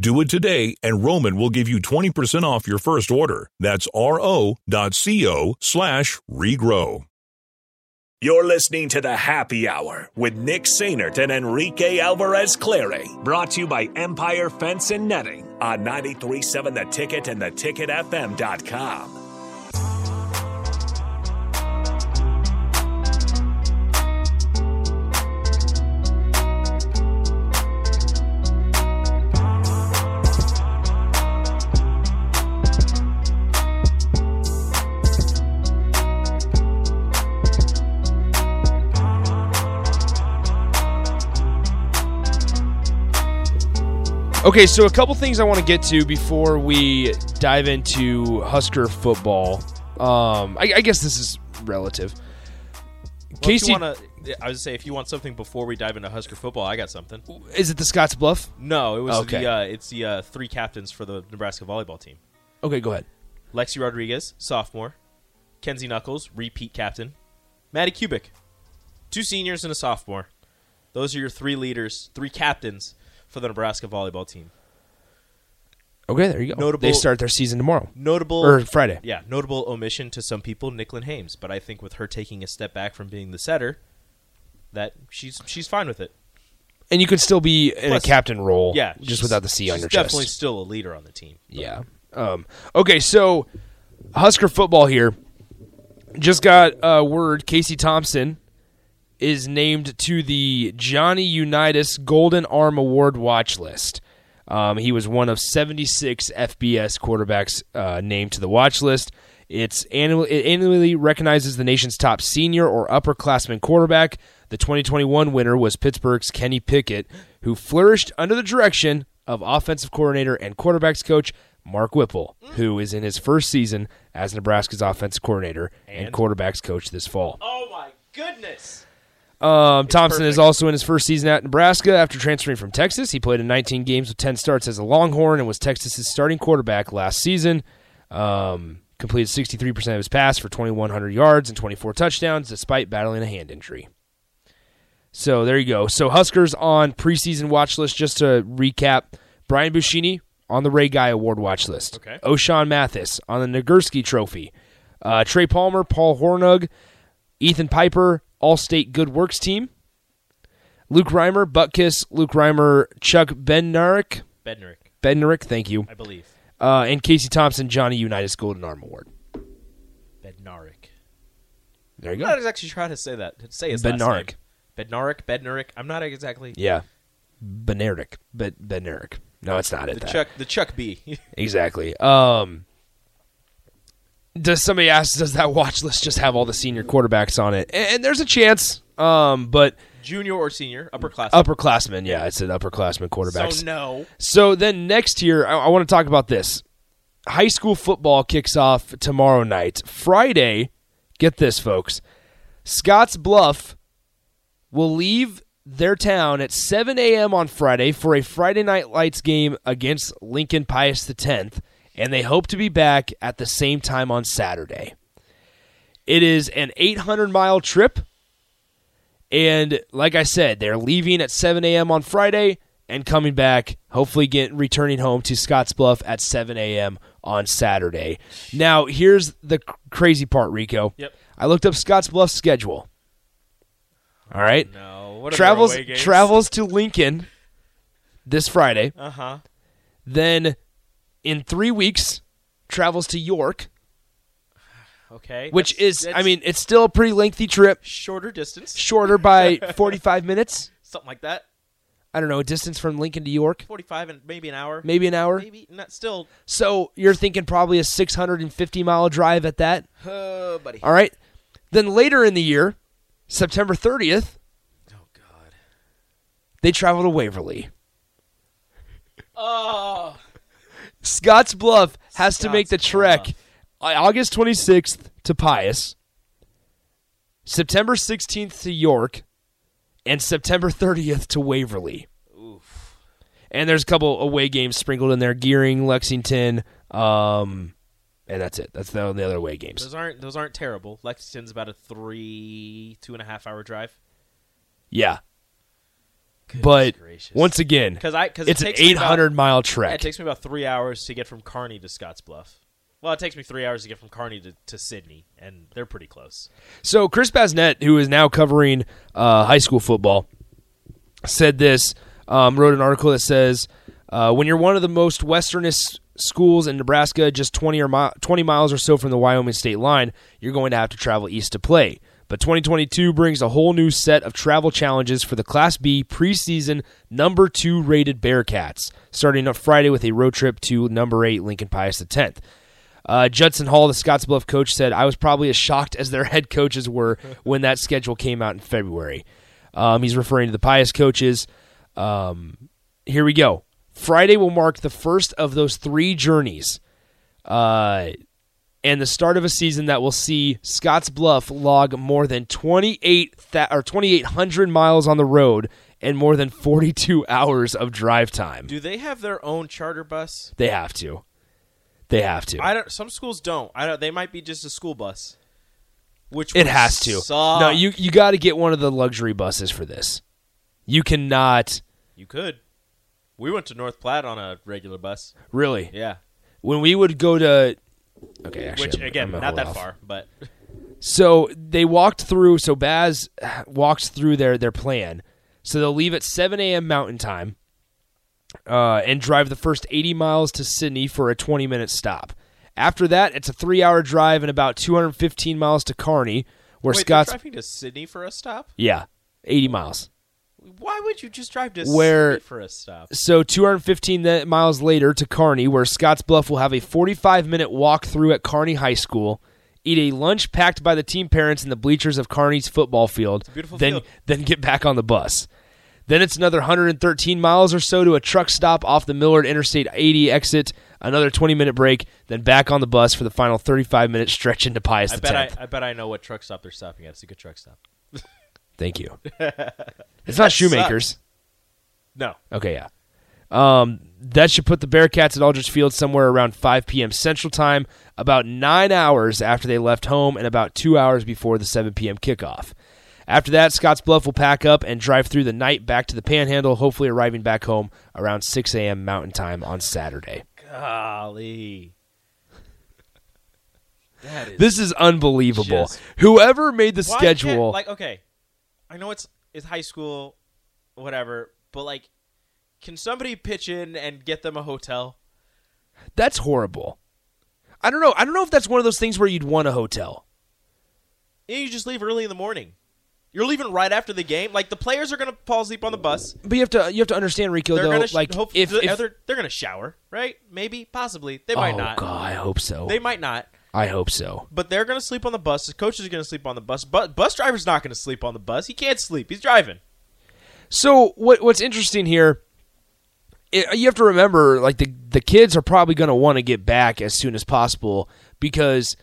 Do it today, and Roman will give you 20% off your first order. That's ro.co slash regrow. You're listening to the Happy Hour with Nick Sainert and Enrique Alvarez Clary. Brought to you by Empire Fence and Netting on 937 The Ticket and theticketfm.com. Okay, so a couple things I want to get to before we dive into Husker football. Um, I, I guess this is relative. Well, Casey, wanna, I was gonna say if you want something before we dive into Husker football, I got something. is it the Scotts Bluff? No, it was Okay. the uh, it's the uh, three captains for the Nebraska volleyball team: Okay, go ahead. Lexi Rodriguez, sophomore; Kenzie Knuckles, repeat captain; Maddie Kubik, two seniors and a sophomore. Those are your three leaders, three captains for the Nebraska volleyball team. Okay, there you go. Notable- they start their season tomorrow Notable or Friday. Yeah, notable omission to some people, Nicklin Hames. But I think with her taking a step back from being the setter, that she's she's fine with it. And you could still be in Plus- a captain role, Yeah, just without the C on she's your definitely chest. still a leader on the team. Yeah. Um, okay, so Husker football here. Just got uh, word Casey Thompson is named to the Johnny Unitas Golden Arm Award watch list. Um, he was one of 76 FBS quarterbacks uh, named to the watch list. It's annual, it annually recognizes the nation's top senior or upperclassman quarterback. The 2021 winner was Pittsburgh's Kenny Pickett, who flourished under the direction of offensive coordinator and quarterbacks coach Mark Whipple, who is in his first season as Nebraska's offensive coordinator and, And? quarterbacks coach this fall. Oh my goodness! Um, Thompson is also in his first season at Nebraska after transferring from Texas. He played in 19 games with 10 starts as a Longhorn and was Texas's starting quarterback last season. Um, completed 63% of his pass for 2,100 yards and 24 touchdowns despite battling a hand injury. So there you go. So Huskers on preseason watch list. Just to recap, Brian Buschini on the Ray Guy Award watch list. Okay. Ochaun Mathis on the Nagurski Trophy. Uh, Trey Palmer, Paul Hornug, Ethan Piper, All State Good Works Team. Luke Reimer, Butkus, Luke Reimer, Chuck Bednarik, Bednarik, Bednarik, thank you, I believe. uh, and Casey Thompson, Johnny Unitas Golden Arm Award. Bednarik. There you go. I'm not exactly sure how to say that. Say his last Bednarik. name. Bednarik. Bednarik. I'm not exactly. Yeah, Bednarik, Bed Bednarik. No, it's not it. The that. Chuck. The Chuck B. Exactly. Um, does somebody ask? Does that watch list just have all the senior quarterbacks on it? And, and there's a chance. Um, but Junior or senior, upper class. upperclassmen, yeah, it's an upperclassman quarterbacks. So no. So then next year, I, I want to talk about this. High school football kicks off tomorrow night. Friday, get this, folks. Scotts Bluff will leave their town at 7 a.m. on Friday for a Friday Night Lights game against Lincoln Pius X, and they hope to be back at the same time on Saturday. It is an 800 mile trip. And like I said, they're leaving at 7 a.m. on Friday and coming back, hopefully get returning home to Scottsbluff at 7 a.m. on Saturday. Now, here's the cr- crazy part, Rico. Yep. I looked up Scottsbluff's schedule. All right. No. What travels travels to Lincoln this Friday. Uh huh. Then in three weeks, travels to York. Okay, which that's- is, I mean, it's still a pretty lengthy trip, shorter distance, shorter by 45 minutes. something like that. I don't know, a distance from Lincoln to York, Forty-five and maybe an hour. maybe an hour. Maybe not. Still, So you're thinking probably a 650 mile drive at that. uh, buddy. All right. Then later in the year, September 30th, Oh God. they travel to Waverly. Oh. Scotts Bluff has to make the trek Bluff. August 26th to Pius, September 16th to York, and September 30th to Waverly. Oof. And there's a couple away games sprinkled in there: Gering, Lexington, um, and that's it. That's the only other away games. Those aren't those aren't terrible. Lexington's about a three two and a half hour drive. Yeah, Goodness but gracious. once again, because I because it's it an takes me about- 800 mile Yeah, trek. it takes me about three hours to get from Kearney to Scottsbluff. Well, it takes me three hours to get from Kearney to, to Sidney, and they're pretty close. So Chris Basnett, who is now covering uh, high school football, said this. Um, wrote an article that says, uh, "When you're one of the most westernest schools in Nebraska, just 20 or mi- 20 miles or so from the Wyoming state line, you're going to have to travel east to play." But 2022 brings a whole new set of travel challenges for the Class B preseason number two rated Bearcats, starting on Friday with a road trip to number eight Lincoln Pius X. Uh, Judson Hall, the Scottsbluff coach, said, I was probably as shocked as their head coaches were when that schedule came out in February. Um, he's referring to the Pius coaches. Um, here we go. Friday will mark the first of those three journeys uh, and the start of a season that will see Scottsbluff log more than 28 th- or 2,800 miles on the road and more than 42 hours of drive time. Do they have their own charter bus? They have to. They have to. I don't. Some schools don't. I don't. They might be just a school bus. Which It has to. suck. No, you you got to get one of the luxury buses for this. You cannot You could. We went to North Platte on a regular bus. really. Yeah. When we would go to Okay, actually Which I'm- again, I'm not that off. far, but So they walked through. So Baz walks through their their plan. So they'll leave at 7 a.m. Mountain Time, uh, and drive the first 80 miles to Sidney for a 20 minute stop. After that, it's a three hour drive and about 215 miles to Kearney, where wait, Scott's driving to Sidney for a stop. yeah, 80 miles. Why would you just drive to Where- for a stop? So 215 miles later to Kearney, where Scotts Bluff will have a 45 minute walk through at Kearney High School, eat a lunch packed by the team parents in the bleachers of Kearney's football field, beautiful then field. then get back on the bus. Then it's another 113 miles or so to a truck stop off the Millard Interstate 80 exit, another 20 minute break, then back on the bus for the final 35 minute stretch into Pius I bet I, I bet I know what truck stop they're stopping at. It's a good truck stop. Thank you. it's not Shoemakers. No. Okay, yeah. Um, that should put the Bearcats at Aldrich Field somewhere around 5 p.m. Central Time, about nine hours after they left home, and about two hours before the 7 p.m. kickoff. After that, Scotts Bluff will pack up and drive through the night back to the Panhandle, hopefully arriving back home around 6 a.m. Mountain Time on Saturday. Golly. That is This is unbelievable. Just- Whoever made the schedule, like, okay, I know it's it's high school, whatever, but like, can somebody pitch in and get them a hotel? that's horrible. I don't know. I don't know if that's one of those things where you'd want a hotel. And you just leave early in the morning. You're leaving right after the game. Like the players are gonna fall asleep on the bus. But you have to you have to understand, Rico. They're though, sh- like hope if, they're, if they're, they're gonna shower, right? Maybe, possibly. They might oh not. god, I hope so. They might not. I hope so. But they're gonna sleep on the bus. The coaches are gonna sleep on the bus. But bus driver's not gonna sleep on the bus. He can't sleep. He's driving. So what what's interesting here? i you have to remember, like the the kids are probably going to want to get back as soon as possible because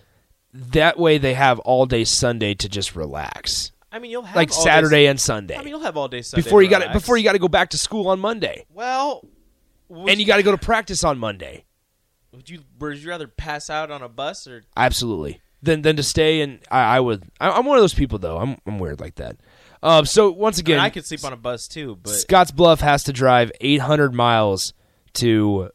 that way they have all day Sunday to just relax, I mean, you'll have like Saturday Day, and Sunday I mean, you'll have all day Sunday before you got to before you got to go back to school on Monday, Well, and you got to go to practice on Monday. Would you? Would you rather pass out on a bus or? Absolutely. Than than to stay and I, I would. I, I'm one of those people though. I'm I'm weird like that. Um. So once I, again, mean, I could sleep on a bus too, but Scotts Bluff has to drive 800 miles to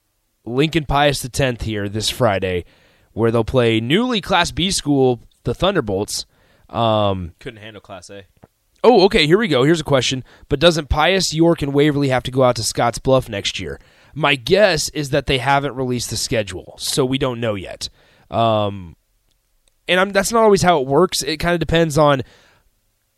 Lincoln Pius X here this Friday, where they'll play newly Class B school, the Thunderbolts. Um, couldn't handle Class A. oh, okay, here we go. Here's a question. But doesn't Pius, York, and Waverly have to go out to Scotts Bluff next year? My guess is that they haven't released the schedule, so we don't know yet. Um, and I'm, that's not always how it works. It kind of depends on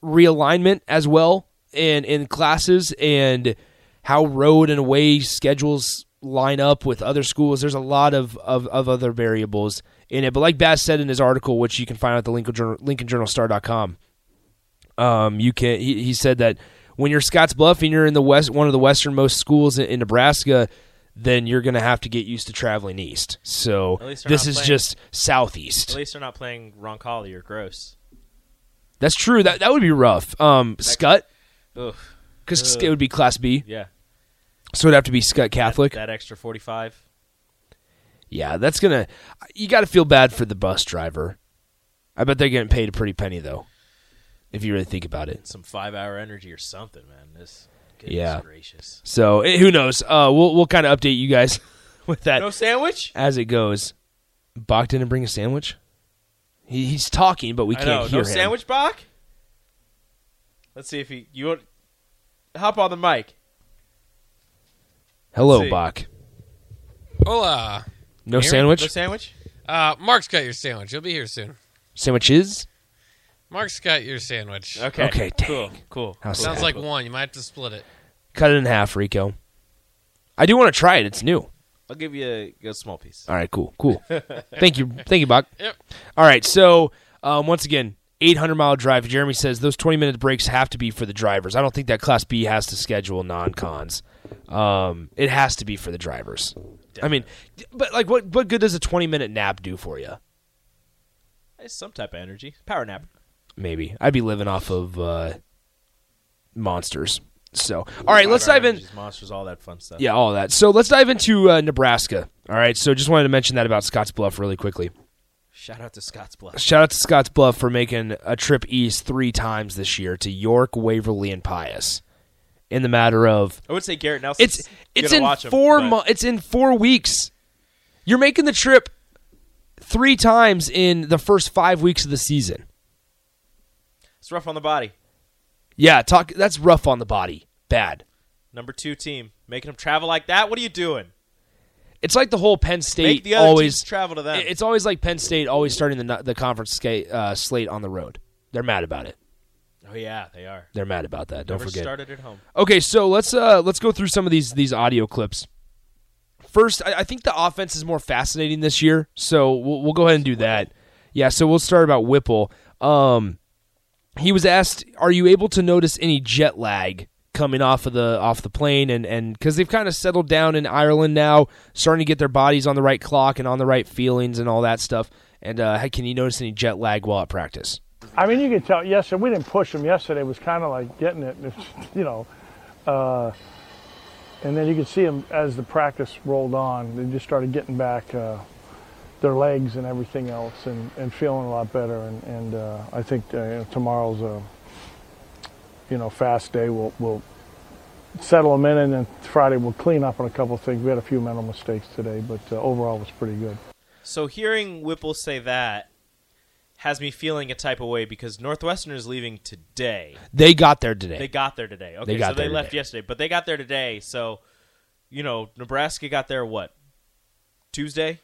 realignment as well in in classes and how road and away schedules line up with other schools. There's a lot of, of, of other variables in it. But like Baz said in his article, which you can find at the Lincoln Journal, LincolnJournalStar.com, um, you can he, he said that when you're Scotts Bluff and you're in the west one of the westernmost schools in, in Nebraska, then you're going to have to get used to traveling east. So At least they're this is playing- just southeast. At least they're not playing Roncalli or Gross. That's true. That that would be rough. Um, Scott, Ugh. because it would be Class B, Yeah. so it'd have to be Scott Catholic. That extra 45. Yeah, that's gonna. You got to feel bad for the bus driver. I bet they're getting paid a pretty penny though, if you really think about it. Some five hour energy or something, man. This. Goodness Yeah. gracious. So eh, who knows? Uh, we'll we'll kind of update you guys with that No sandwich? as it goes. Bach didn't bring a sandwich. He, he's talking, but we I can't know. hear No him. sandwich, Bach? Let's see if he. You want. Hop on the mic. Hello, Let's. Bach. Hola. No Hear sandwich. No sandwich? Uh, Mark's got your sandwich. He'll be here soon. Sandwiches. Mark's got your sandwich. Okay. Okay, dang. Cool. Cool. How Sounds sad. like one. You might have to split it. Cut it in half, Rico. I do want to try it. It's new. I'll give you a, a small piece. All right, cool, cool. thank you, thank you, Bach. Yep. All right, so um, once again, 800 mile drive. Jeremy says those 20 minute breaks have to be for the drivers. I don't think that Class B has to schedule non cons. Um, it has to be for the drivers. I mean, but like, what what good does a 20 minute nap do for you? It's some type of energy. Power nap. Maybe I'd be living off of uh, monsters. So, all right, let's dive in. Monsters, all that fun stuff. Yeah, all that. So let's dive into uh, Nebraska. All right, so just wanted to mention that about Scotts Bluff really quickly. Shout out to Scotts Bluff. Shout out to Scotts Bluff for making a trip east three times this year to York, Waverly, and Pius. In the matter of I would say Garrett Nelson's it's it's in four but mo- it's in four weeks. You're making the trip three times in the first five weeks of the season. It's rough on the body. Yeah, talk. That's rough on the body. Bad. Number two team making them travel like that. What are you doing? It's like the whole Penn State Make the other always teams travel to them. It's always like Penn State always starting the the conference skate, uh, slate on the road. They're mad about it. oh yeah, they are. They're mad about that. Don't Never forget. started at home. Okay, so let's uh let's go through some of these these audio clips. First, I, I think the offense is more fascinating this year, so we'll we'll go ahead and do that. Yeah, so we'll start about Whipple. Um, he was asked, "Are you able to notice any jet lag coming off of the off the plane?" And and because they've kind of settled down in Ireland now, starting to get their bodies on the right clock and on the right feelings and all that stuff. And uh, can you notice any jet lag while at practice? I mean, you could tell. Yesterday, we didn't push them. Yesterday it was kind of like getting it, you know. Uh, and then you could see them as the practice rolled on. They just started getting back uh, their legs and everything else, and, and feeling a lot better. And, and uh, I think uh, you know, tomorrow's a you know fast day. We'll we'll settle them in, and then Friday we'll clean up on a couple of things. We had a few mental mistakes today, but uh, overall it was pretty good. So hearing Whipple say that has me feeling a type of way because Northwestern is leaving today. They got there today. They got there today. Okay, got so they left today. yesterday, but they got there today. So, you know, Nebraska got there what? Tuesday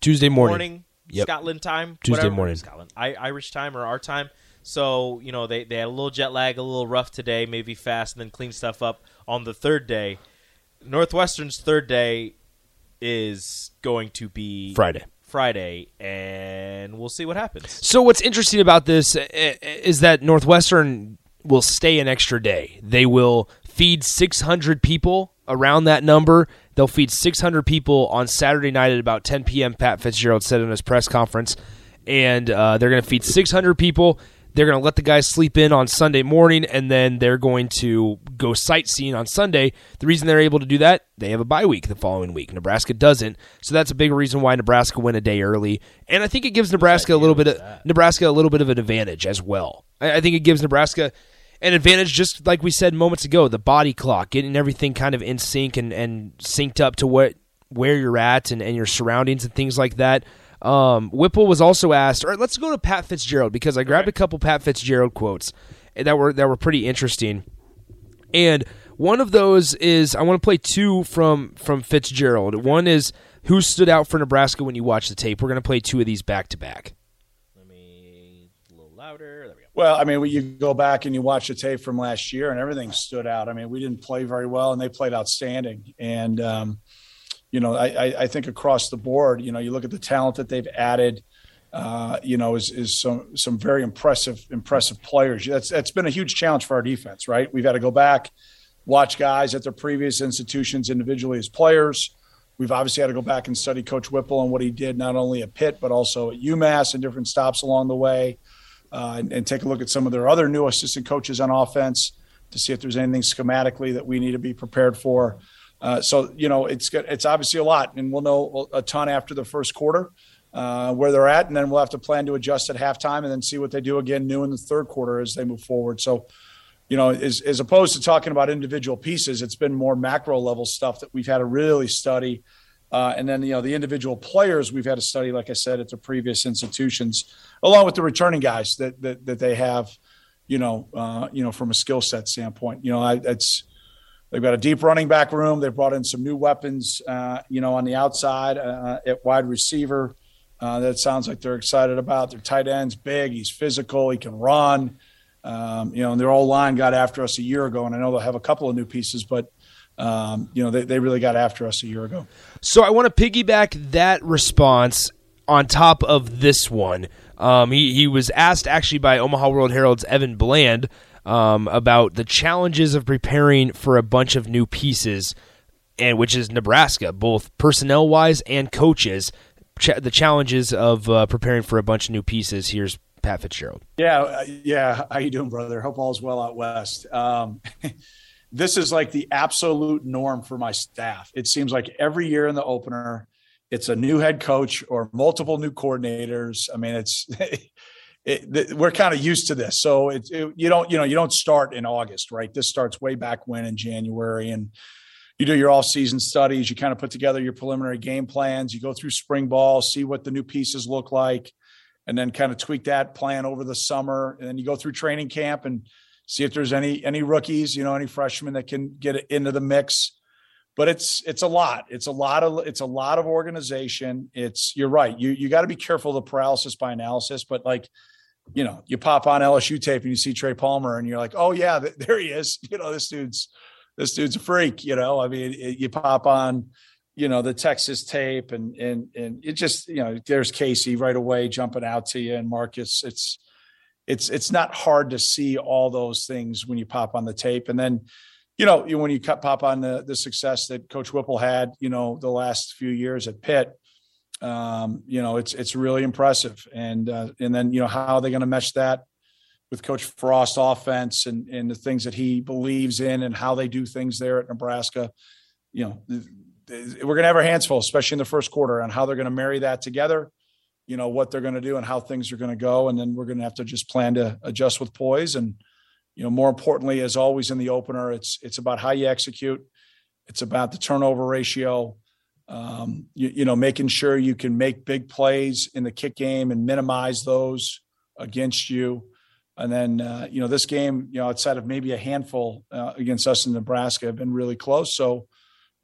Tuesday morning. morning, Yep. Scotland time, Tuesday whatever. morning. Scotland, I, Irish time or our time. So you know they they had a little jet lag, a little rough today, maybe fast, and then clean stuff up on the third day. Northwestern's third day is going to be Friday. Friday, and we'll see what happens. So what's interesting about this uh, is that Northwestern will stay an extra day. They will feed 600 people around that number. They'll feed 600 people on Saturday night at about 10 p.m. Pat Fitzgerald said in his press conference, and uh, they're going to feed 600 people. They're going to let the guys sleep in on Sunday morning, and then they're going to go sightseeing on Sunday. The reason they're able to do that, they have a bye week the following week. Nebraska doesn't, so that's a big reason why Nebraska went a day early. And I think it gives Nebraska a little bit of Nebraska a little bit of an advantage as well. I, I think it gives Nebraska an advantage, just like we said moments ago, the body clock, getting everything kind of in sync and, and synced up to what where you're at and, and your surroundings and things like that. Um, Whipple was also asked, all right, let's go to Pat Fitzgerald because I grabbed a couple Pat Fitzgerald quotes that were that were pretty interesting. And one of those is I want to play two from from Fitzgerald. One is who stood out for Nebraska when you watch the tape. We're going to play two of these back to back. Let me A little louder. There we go. Well, I mean, you go back and you watch the tape from last year, and everything stood out. I mean, we didn't play very well, and they played outstanding. And um, you know, I, I, I think across the board, you know, you look at the talent that they've added. Uh, you know, is is some some very impressive impressive players. That's that's been a huge challenge for our defense, right? We've had to go back, watch guys at their previous institutions individually as players. We've obviously had to go back and study Coach Whipple and what he did not only at Pitt but also at UMass and different stops along the way, uh, and, and take a look at some of their other new assistant coaches on offense to see if there's anything schematically that we need to be prepared for. Uh, so you know, it's it's obviously a lot, and we'll know a ton after the first quarter uh, where they're at, and then we'll have to plan to adjust at halftime, and then see what they do again new in the third quarter as they move forward. So, you know, as, as opposed to talking about individual pieces, it's been more macro level stuff that we've had to really study. Uh, and then, you know, the individual players we've had to study, like I said, at the previous institutions, along with the returning guys that that, that they have, you know, uh, you know, from a skill set standpoint. You know, I, it's they've got a deep running back room. They've brought in some new weapons, uh, you know, on the outside uh, at wide receiver. Uh, that sounds like they're excited about. Their tight end's big. He's physical. He can run. Um, you know, and their old line got after us a year ago, and I know they'll have a couple of new pieces, but um, you know, they, they really got after us a year ago. So I want to piggyback that response on top of this one. Um, he, he was asked actually by Omaha World Herald's Evan Bland um, about the challenges of preparing for a bunch of new pieces, and which is Nebraska, both personnel wise and coaches. Ch- the challenges of uh, preparing for a bunch of new pieces. Here's Pat Fitzgerald. Yeah, uh, yeah. How you doing, brother? Hope all's well out west. Um, this is like the absolute norm for my staff. It seems like every year in the opener, it's a new head coach or multiple new coordinators. I mean, it's it, we're kind of used to this. So it's it, you don't you know you don't start in August, right? This starts way back when in January, and you do your all season studies. You kind of put together your preliminary game plans. You go through spring ball, see what the new pieces look like, and then kind of tweak that plan over the summer. And then you go through training camp and see if there's any any rookies, you know, any freshmen that can get into the mix. But it's it's a lot. It's a lot of it's a lot of organization. It's you're right. You you got to be careful of the paralysis by analysis but like you know you pop on lsu tape and you see trey palmer and you're like oh yeah there he is. You know this dude's this dude's a freak you know? I mean it, you pop on you know the texas tape and and and it just you know there's casey right away jumping out to you and marcus it's it's it's not hard to see all those things when you pop on the tape and then you know, when you cut, pop on the, the success that Coach Whipple had, you know, the last few years at Pitt, um, you know, it's it's really impressive. And uh, and then you know how are they going to mesh that with Coach Frost offense and and the things that he believes in and how they do things there at Nebraska. You know, we're going to have our hands full, especially in the first quarter, on how they're going to marry that together. You know what they're going to do and how things are going to go, and then we're going to have to just plan to adjust with poise and you know, more importantly, as always in the opener, it's it's about how you execute. It's about the turnover ratio. Um, you, you know, making sure you can make big plays in the kick game and minimize those against you. And then, uh, you know, this game, you know, outside of maybe a handful uh, against us in Nebraska, have been really close. So,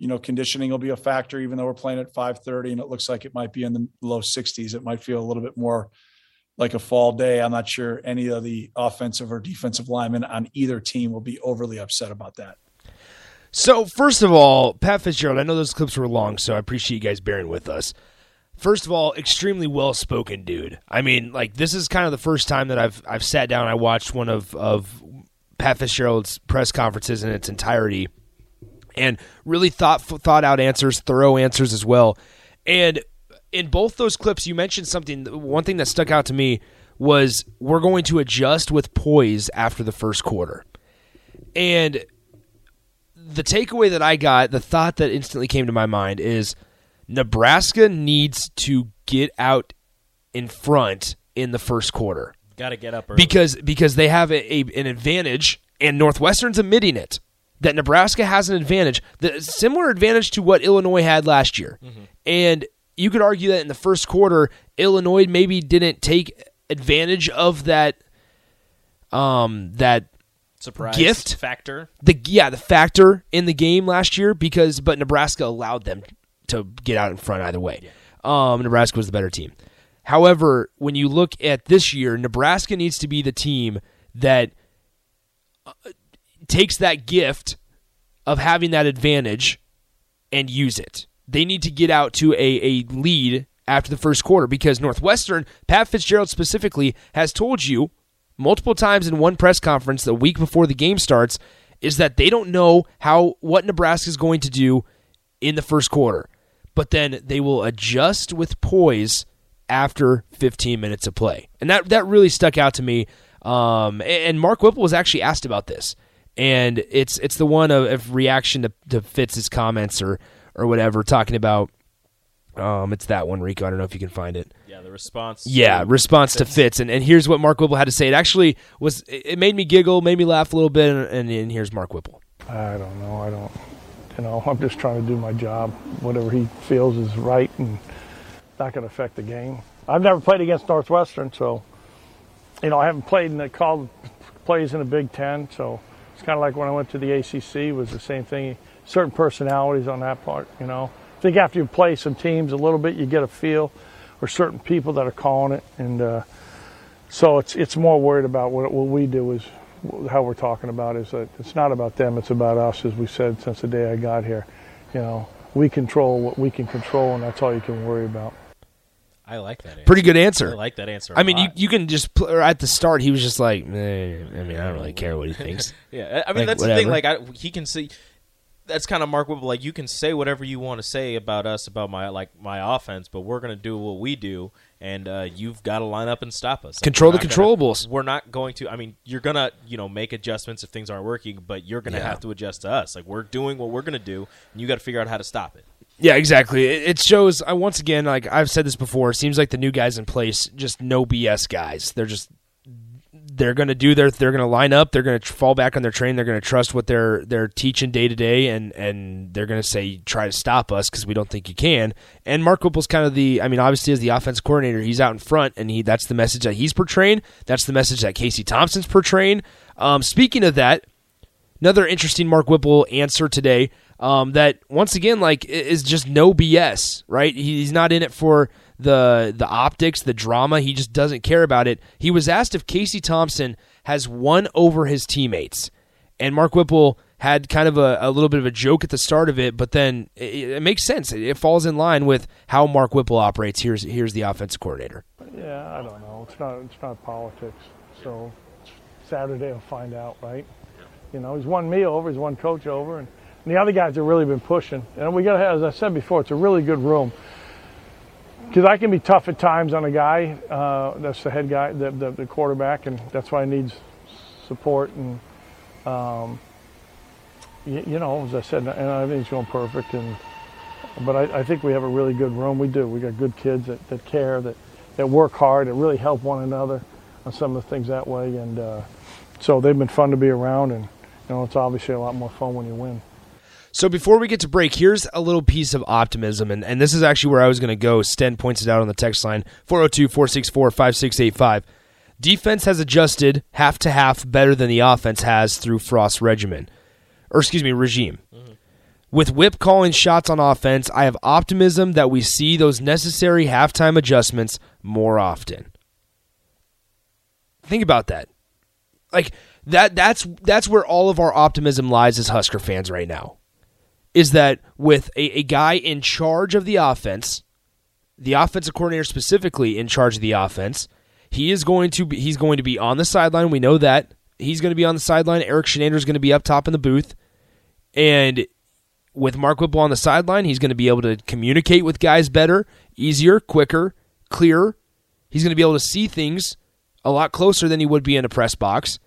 you know, conditioning will be a factor, even though we're playing at 5:30 and it looks like it might be in the low 60s. It might feel a little bit more like a fall day. I'm not sure any of the offensive or defensive linemen on either team will be overly upset about that. So, first of all, Pat Fitzgerald, I know those clips were long, so I appreciate you guys bearing with us. First of all, extremely well spoken dude. I mean, like this is kind of the first time that I've I've sat down I watched one of of Pat Fitzgerald's press conferences in its entirety and really thought thought out answers, thorough answers as well. And in both those clips, you mentioned something. One thing that stuck out to me was we're going to adjust with poise after the first quarter. And the takeaway that I got, the thought that instantly came to my mind is Nebraska needs to get out in front in the first quarter. Got to get up early. because because they have a, a, an advantage, and Northwestern's admitting it that Nebraska has an advantage, the similar advantage to what Illinois had last year, Mm-hmm. and you could argue that in the first quarter, Illinois maybe didn't take advantage of that um that surprise gift? factor. the yeah, the factor in the game last year because but Nebraska allowed them to get out in front either way. Um Nebraska was the better team. However, when you look at this year, Nebraska needs to be the team that uh, takes that gift of having that advantage and use it. They need to get out to a, a lead after the first quarter because Northwestern, Pat Fitzgerald specifically, has told you multiple times in one press conference the week before the game starts is that they don't know how what Nebraska is going to do in the first quarter. But then they will adjust with poise after 15 minutes of play. And that that really stuck out to me. Um, and Mark Whipple was actually asked about this. And it's it's the one of, of reaction to, to Fitz's comments or or whatever, talking about um, it's that one, Rico. I don't know if you can find it. Yeah, the response. Yeah, to response to Fitz, and, and here's what Mark Whipple had to say. It actually was. It made me giggle, made me laugh a little bit, and, and, and here's Mark Whipple. I don't know. I don't. You know, I'm just trying to do my job. Whatever he feels is right and not going to affect the game. I've never played against Northwestern, so you know I haven't played in the called plays in the Big Ten. So it's kind of like when I went to the ACC was the same thing. Certain personalities on that part, you know. I think after you play some teams a little bit, you get a feel, or certain people that are calling it, and uh, so it's it's more worried about what what we do is how we're talking about is that it's not about them, it's about us, as we said since the day I got here. You know, we control what we can control, and that's all you can worry about. I like that. Answer. Pretty good answer. I like that answer. I mean, you, lot. you can just pl- or at the start he was just like, eh, I mean, I don't really care what he thinks. Yeah, I mean Like, that's the thing. Like I, he can see. That's kind of Mark Whipple. Like you can say whatever you want to say about us, about my like my offense, but we're gonna do what we do, and uh, you've got to line up and stop us. Like, Control the not gonna- controllables. we're not going to. I mean, you're gonna you know make adjustments if things aren't working, but you're gonna Yeah. have to adjust to us. Like we're doing what we're gonna do, and you got to figure out how to stop it. Yeah, exactly. It, shows. I once again, like I've said this before, it seems like the new guys in place just no BS guys. They're just they're going to do their they're going to line up. They're going to fall back on their train. They're going to trust what they're they're teaching day to day, and and they're going to say try to stop us because we don't think you can. And Mark Whipple's kind of the. I mean, obviously as the offense coordinator, he's out in front, and he that's the message that he's portraying. That's the message that Casey Thompson's portraying. Um, speaking of that, another interesting Mark Whipple answer today. Um, that once again, like, is just no BS, right? He's not in it for the the optics, the drama. He just doesn't care about it. He was asked if Casey Thompson has won over his teammates, and Mark Whipple had kind of a, a little bit of a joke at the start of it, but then it, it makes sense. It, it falls in line with how Mark Whipple operates. Here's here's the offensive coordinator. Yeah, I don't know. It's not it's not politics. So Saturday I'll find out, right? You know, he's won me over, he's won coach over, and, and the other guys have really been pushing. And we got, as I said before, it's a really good room. Because I can be tough at times on a guy uh, that's the head guy, the, the, the quarterback, and that's why he needs support. And um, you, you know, as I said, and he's going perfect. And but I, I think we have a really good room. We do. We got good kids that, that care, that that work hard, that really help one another on some of the things that way. And uh, so they've been fun to be around, and you know it's obviously a lot more fun when you win. So before we get to break, here's a little piece of optimism, and, and this is actually where I was going to go. Sten points it out on the text line 402 464 5685. Defense has adjusted half to half better than the offense has through Frost's regimen, or excuse me, regime. Mm-hmm. With Whip calling shots on offense, I have optimism that we see those necessary halftime adjustments more often. Think about that. Like that that's that's where all of our optimism lies as Husker fans right now. Is that with a, a guy in charge of the offense, the offensive coordinator specifically in charge of the offense, he is going to be he's going to be on the sideline. We know that. He's going to be on the sideline. Eric Shenander is going to be up top in the booth. And with Mark Whipple on the sideline, he's going to be able to communicate with guys better, easier, quicker, clearer. He's going to be able to see things a lot closer than he would be in a press box.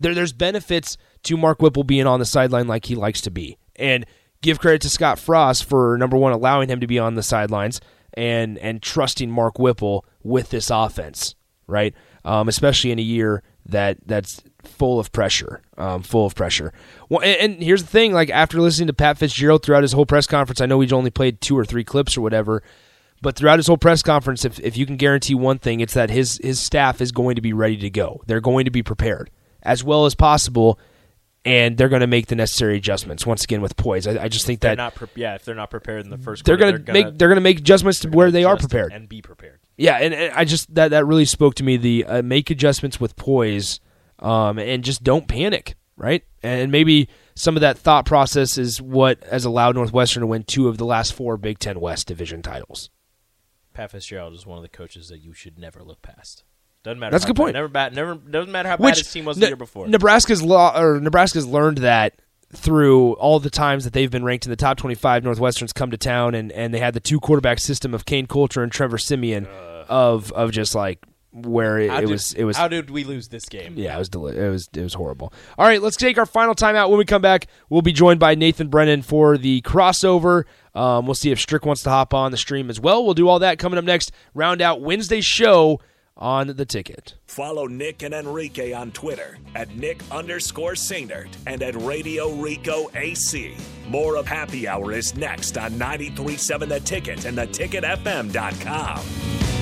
There, there's benefits to Mark Whipple being on the sideline like he likes to be. And give credit to Scott Frost for number one allowing him to be on the sidelines and and trusting Mark Whipple with this offense, right? Um, especially in a year that that's full of pressure, um, full of pressure. Well, and, and here's the thing: like after listening to Pat Fitzgerald throughout his whole press conference, I know he's only played two or three clips or whatever, but throughout his whole press conference, if if you can guarantee one thing, it's that his his staff is going to be ready to go. They're going to be prepared as well as possible. And they're going to make the necessary adjustments once again with poise. I, I just think They're that not pre- yeah, if they're not prepared in the first they're going to make they're going to make adjustments to where they are prepared. and be prepared. Yeah, and, and I just that that really spoke to me. The uh, make adjustments with poise, um, and just don't panic, right? And maybe some of that thought process is what has allowed Northwestern to win two of the last four Big Ten West division titles. Pat Fitzgerald is one of the coaches that you should never look past. Doesn't matter. That's a good point. Bad, never bad. Never doesn't matter how Which bad his team was Ne- the year before. Nebraska's law or Nebraska's learned that through all the times that they've been ranked in the top 25 Northwestern's come to town and, and they had the two quarterback system of Kain Colter and Trevor Siemian of of just like where it, it did- was it was How did we lose this game? yeah, it was deli- it was it was horrible. All right, let's take our final timeout. When we come back, we'll be joined by Nathan Brennan for the crossover. Um, we'll see if Strick wants to hop on the stream as well. We'll do all that coming up next. Round out Wednesday's show on the ticket. Follow Nick and Enrique on Twitter at Nick underscore Sainert and at Radio Rico AC. More of Happy Hour is next on 937 The Ticket and theticketfm.com.